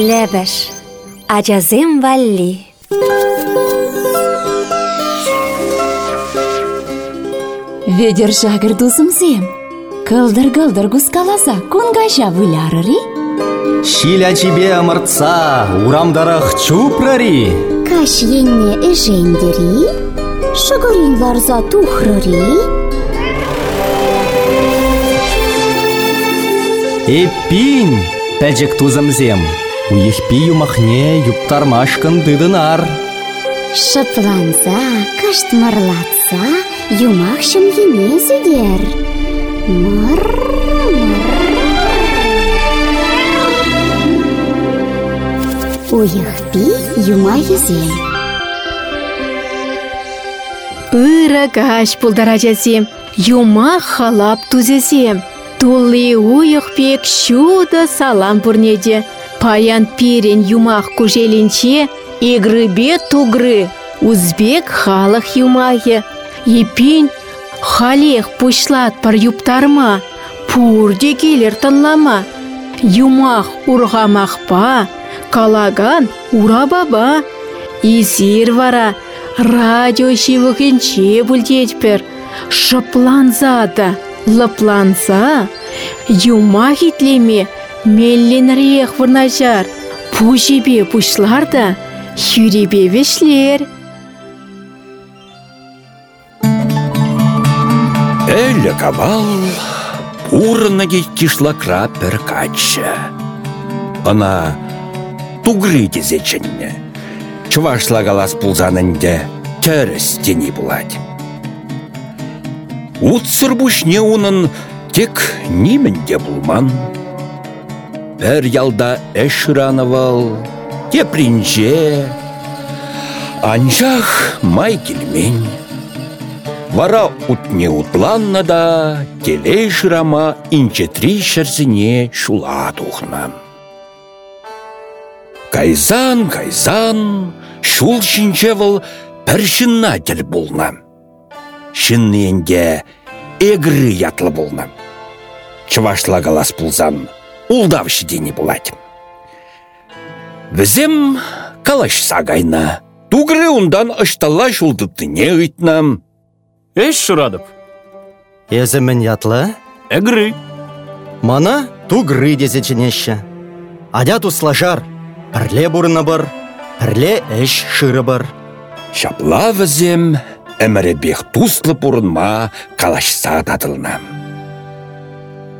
ләбіш. Ачазем валли. Ведер жагыр дузымзем. Кылдыр-кылдыр гускаласа кунгажа вылярыри. Шиля чебе амыртса, урамдарах чупрари. Каш енне эжендери, шыгырин ларза тухрыри. Эппин, пәжік тузымзем. Уйықпи юмахне юптармашкын дыдынар. Шыпланса, каштмырлатса, юмах шымгене зедер. Мыр, мыр. Уйықпи юма езем. Ыры каш пулдарачасем, юма халап тузесем. Тулли уйық пек шуда салам пурнеде. Паян пирен юмах кужелинче, игрыбе тугры. Узбек халық юмахе. Епин халех пушлат пар юптарма. Пурде келер тынлама. Юмах урғамақпа, калаган урабаба. Изир вара, радио шивықынче бүлдетпір. Шыпланза да, лыпланса, юма хитлеме, мелленрех вырнажар. Пужебе пушлар да, юребе вешлер. Әлі кавал пурныге кишлакра пір качча. Ана тугры дезеченне. Чувашла галас пулзанынде тәріс тені бұлад. Утсыр бушне унын тек нимінде бұлман. Бір ялда әшіранывал, тепринже, анжақ май келмень. Вара утне утланна да, телей шырама инчетри шәрзіне шула тухна. Кайзан, кайзан, шул шинчевыл бір шыннатель болна. Шынненде эгры ятлы болна. Чывашла галас пулзан, улдав шидені булать. Візем калаш сагайна. Тугры ундан ыштала шулдыптыне ыйтнам. Эш шырадып. Езімін ятлы, Әгрі. мана тугры дезеченеші. Адя туслажар, пірле бұрыны бар, пірле әш шыры бар. Шапла візем, әміребех туслы пурынма калашса татылнам.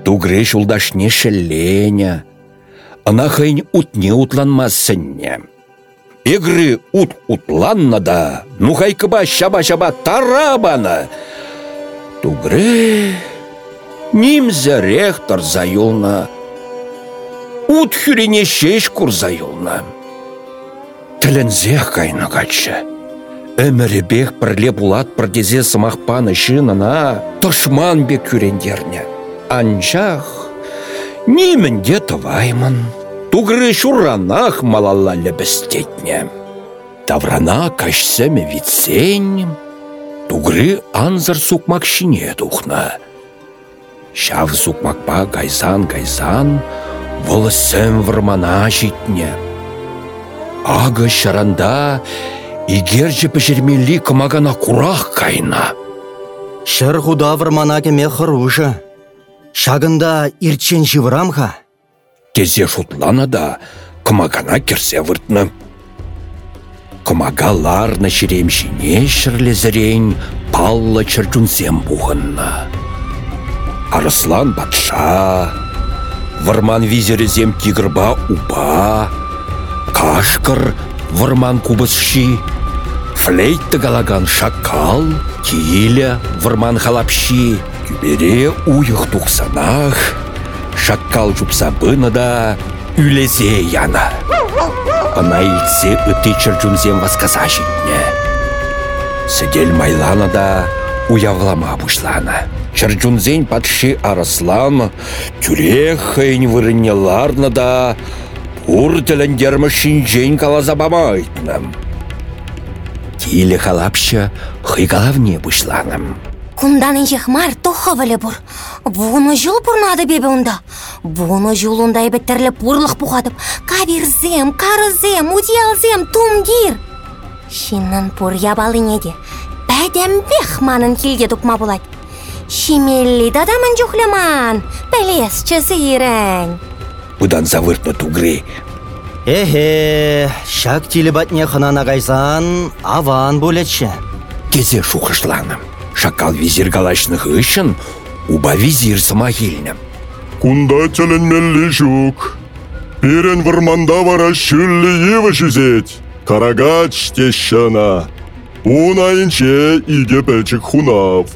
Тугры шулдашне шелленя, ына хыйн утне утланмас сінне. Игры ут утланна да, ну хайкыба шаба-шаба тарабаны. Тугры нимзе рехтор заюлна. Ут хюрене шеш курзаюлна. Тілінзех кайны качы. Әміребек бірле булат бірдезе сымақпаны шынына тұшман бек күрендерне. Анчах, немінде тываймын. Тугры шуранах малалла лебістетне. Таврана кашсеме витсень, тугры анзыр сукмакшине тухна. Шав сукмакпа гайзан-гайзан, волосем вырмана житне. Ага шаранда игерже пешермелли кымагана курах кайна. Шыр худа кеме хыружы. Шагында ирчен живырамха. Тезе шутлана да кымагана керсе выртны. Кымагаларны шіремшіне шірлезірен палла чырчунсем бұғынна. Арыслан патша, вырман визерезем тигрба упа, кашкыр вырман кубысши, флейтті галаган шакал, киля вырман халапши, күбере уйық тұқсанах, шаккал жупса бына да үлезе яна. Ана илтсе үті чырчунзем васказа житне. Сідель майлана да уявлама бұшлана. Чырчунзен патши арыслан тюрехайын вырыннеларны да пур тіліндермі шинжен калаза бамайтным. Тилі халапша хыйгалавне бұшланым. Кундан мар тохавале бур. Буны жул бурнады бебе унда. Буны жул унда эбеттерле пурлық пухатып. Кавирзем, карызем, удиалзем, тумдир. Шиннан пур ябалынеде. Бәдем бех манын килге тупма булать. Шимелли дадамын жухляман. Пелес чесирен. Бұдан завыртны тугры. Эхе, шак телебатне ханана кайсан, аван болетші. Кезе шухышланым. Шакал визир галашных ышын, уба визир самахильным. Кунда челенмелли жук. Пирен варманда вара шүллі евы жүзет. Карагач. Уна инче иге пәчік хунав.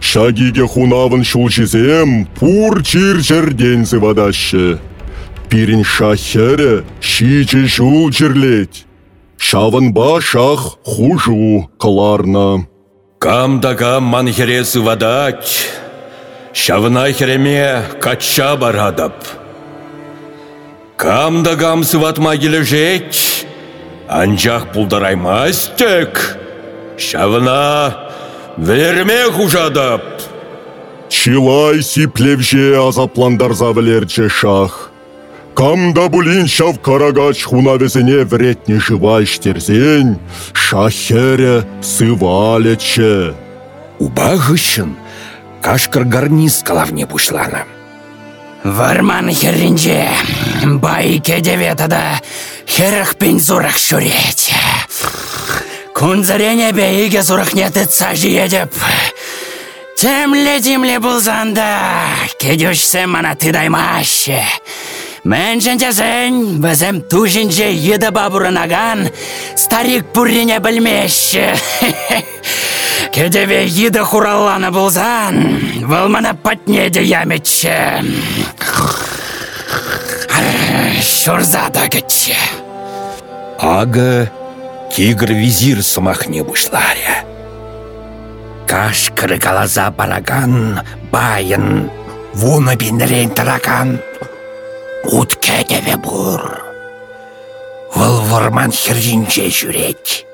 Шагиге хунавын шул пур чир жерден зывадашы. Пирин шахере шиче шул чирлеть. Шавынба шах хужу каларна. Камдага манхересі вадать, шавына хереме кача барадап. Камдагам сыватма кележет, анжақ пулдараймас тек, шавына верме хужадап. Чилай сиплевже азапландарза білерче шах. Камда булин шав карагач хунавесене вретне живаш терзень, шахере сывалече. Уба гышын, кашкар гарниз калавне пушлана. Варман херринже, бай кедеветада, херах пен зурах шуреть. Кунзарене бейге зурахне тыца жиедеп. Темле-демле булзанда, кедюшсе мана тыдаймаще. Мен жентесен, візім тужинже еді бабурынаган, старик пуррине білмеші. Кедеве еді хуралланы болзан, вылмана патнеде яметші. Шурза да кетші. Ага тигр визир самахне бушларя. Кашкыр галаза бараган, байын, вуны бинрен тараган. Ут кәдеве бур. Выл вырман хіржінже жүрет.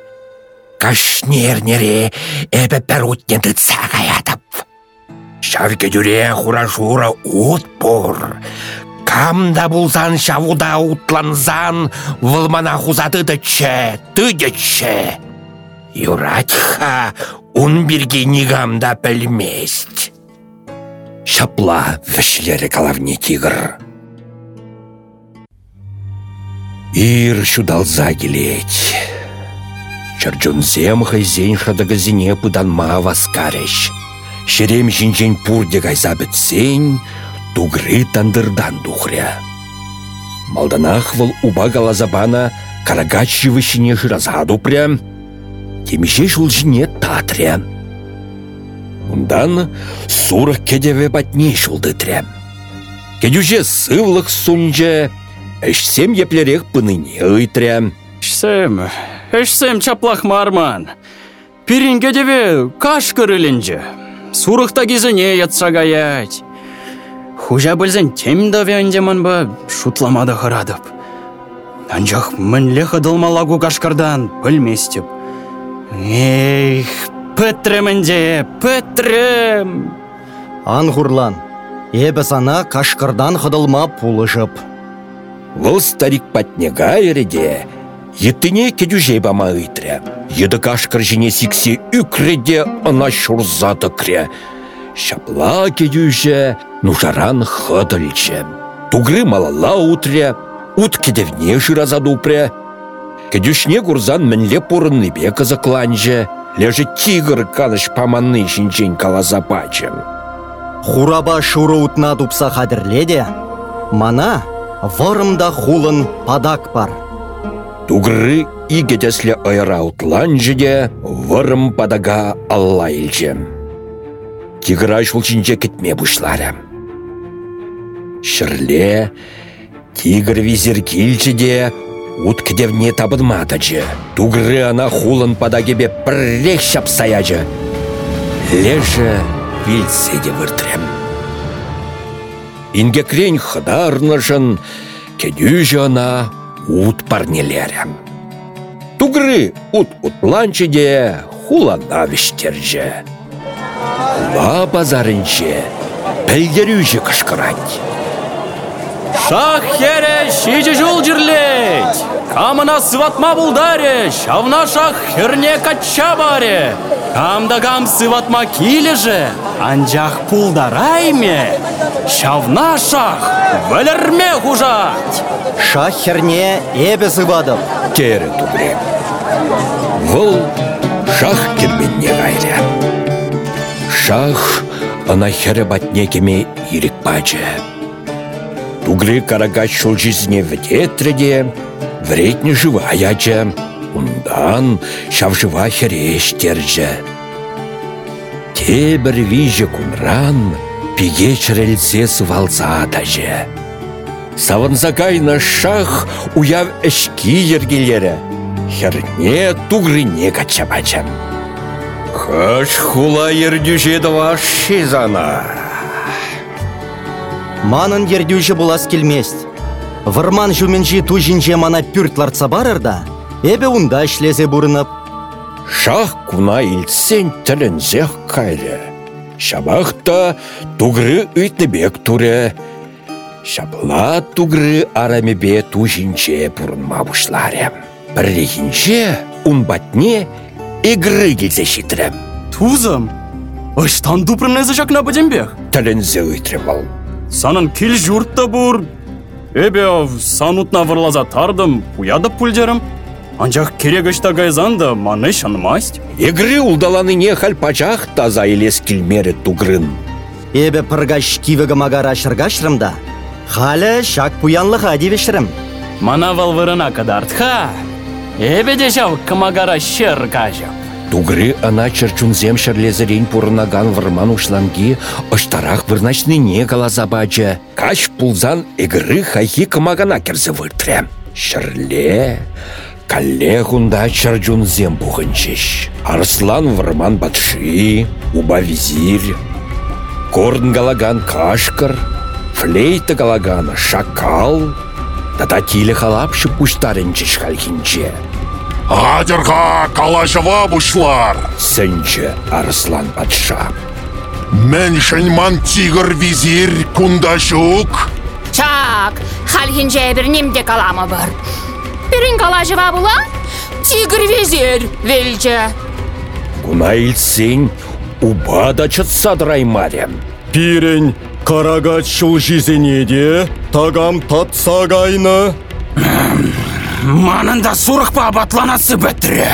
Кашнернере әбі бір утне дытса каятып. Шарке дүре хурашура ут бур. Камда булзан шавуда утланзан, вылмана хузаты дыче, тыдыче. Юратха ун бирге нигамда пілмест. Шапла вішлері калавне тигр. Ир шудалза келеть. Чарджунзем хайзен шадагазине пыданма васкареш. Шерем жинжен пурде гайза тугры тандырдан духря. Малданах выл уба галазабана карагач вышине жыразаду прям, темеше шул жіне татря. Ундан сурах кедеве батне шулды. Кедюже сывлық сунже, Эшсем еплерек пыныне ыйтря. Шсем, эшсем чаплах марман. Пиринге деве кашкыр ілінже. Сурықта кезіне ятса гаять. Хужа білзен темді вендемін ба шутламада харадып. Анжақ мінле хыдылмалагу кашкардан білместіп. Эх, пітрімінде, пітрім! Ан ебі сана кашқырдан хыдылма пулышып. Вăл старик патнега ереде, Еттіне кедюжей бама ыйтря. Еді кашкыр жіне сиксе үкреде ына шурзады кре. Шапла кедюже нушаран хыдылче. Тугры малала утря, ут кедевне жыразаду пре. Кедюшне гурзан мінле пурынны бе кызыкланже. Лежі тигр каныш паманны шинчен калаза пачым. Хураба шуры утна тупса хадірледе, мана вырымда хулын падак бар. Тугры игетесле айра утланжыде вырым падага алла илчем. Тигра шулчинче кетме бушларя. Шырле, тигр визир килчеде ут кедевне табынматачы. Тугры ана хулын падагебе пірлек шапсаячы. Леже вильседе выртрем. Ингекрень хыдарнышын, кедюжі ут парнелерем. Тугры ут утланчыде хулана виштерже. Шапла базарынче пәлдерюжі кышкырать. Шах хере шиже жол жерлейт. Камына сыватма булдаре, шавна шах херне кача баре. Камда кам сыватма килеже, анжақ пулдарайме. Шавна шах вәлірме хужать. Шах херне эбе зывадым. Тере тугре. Вұл шах келменне ғайря. Шах ана хері батне кеме ирік бачы. Тугры карага шул жизне вдетреде, вредне живая же, ундан шав жива хереш терже. Тебір виже кунран, пиге чрельце сывалса таже. Савынзакайна шах уяв эшки ергелері, херне тугрыне качабачам. Хаш хула ердюже ваш шизана. Манын ердюжі булас келмест. Вырман жүменжі тужинже мана пүрт ларца барырда, эбе унда ішлезе бұрынып. Шах куна илсен тілінзех кайлы. Шабақта тугры үйтнебек туре. Шабла тугры арамебе тужинче пурынма бушларем. Бірлігінче унбатне игры келзе шитрем. Тузым, ыштан дупрынезі жақна бәдембек. Тілінзе үйтрем ол. Санын кил журтта бур. Эбе санутна вырлаза тардым, уядып пульдерім. Анжақ керек ішта гайзанды маны шанмасть. Игры улдаланы не пачах таза елес келмері тугрын. Эбе пыргаш кивігі магара шыргашрымда. Халі шак пуянлыға девешірім. Мана валвырына кадартха. Эбе дешав кымагара шер кажып. Тугры ана черчунзем шерлезерен пурнаган вырман ушланги ыштарах вырначны не галаза бачы. Каш пулзан игры хайхи кымагана керзе выртрем. Шерле, калле хунда черчунзем бухынчеш. Арслан вырман батши, уба визирь. Корн галаган кашкар, флейта галагана шакал, тата тиле халапшы пуштарынчеш халхинче. Адерға калашыва бұшлар. Сенче Арслан патша. Мен шынман тигр визир кундашук. Чак, халхинже бір немде каламы бар. Бірін кала жыва була? Тигр везер, велче. Куна илсен уба да чытса драймарем. Пирен карагач шул жизенеде тагам татса гайны. Манында сурықпа батланасы бітірі.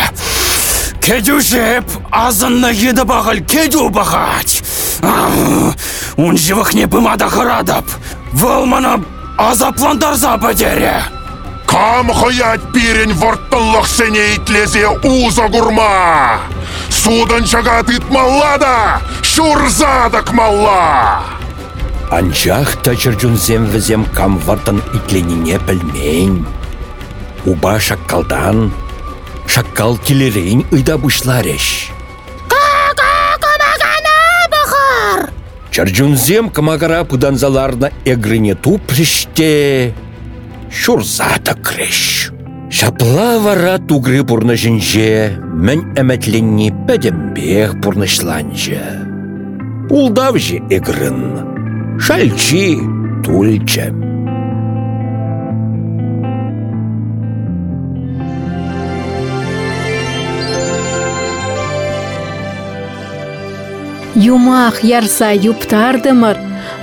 Кеду жеп, азынны еді бағыл кеду бағач. Он живых не бымада хырадап. Выл мана азапландарза бәдері. Кам хоять пирен вортыллық сене итлезе уза гурма. Судан чагат итмалла шурзадак малла. Анчах та черчунзем візем кам вартын итленине пілмейн. Уба шаккалдан, шаккал келерейн ыйда бұшлареш. Чарджунзем камагара пуданзаларна эгрыне туприште шурзата креш. Шапла вара тугры пурны жінже, мен әмәтленні пәдембех пурнышланжы. Улдавжы эгрын, шальчи тульчем. Юмах ярса юптардымыр,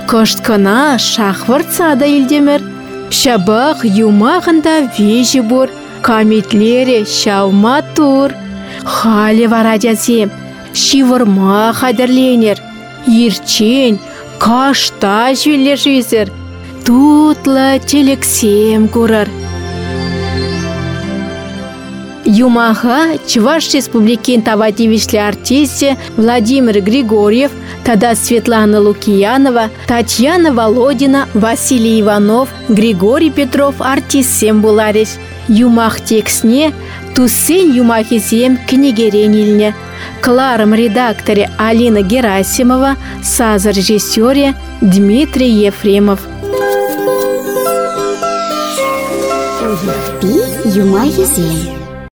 кышткына шахвыртса да илдемір. Шабақ юмағында вежі бұр, камитлері шавма тур. Халі варадязем, шивырма қадірленер. Ирчен, кашта жүйлер жүйзір. Тутлы телексем көрір. Юмаха Чуваш Республикин тавативишлі артисте Владимир Григорьев, тада Светлана Лукиянова, Татьяна Володина, Василий Иванов, Григорий Петров артистсем буларис. Юмах текстне Туссен юмахисем книгеренильне. Кларом редакторе Алина Герасимова, саз режиссере Дмитрий Ефремов. Пи юма езем.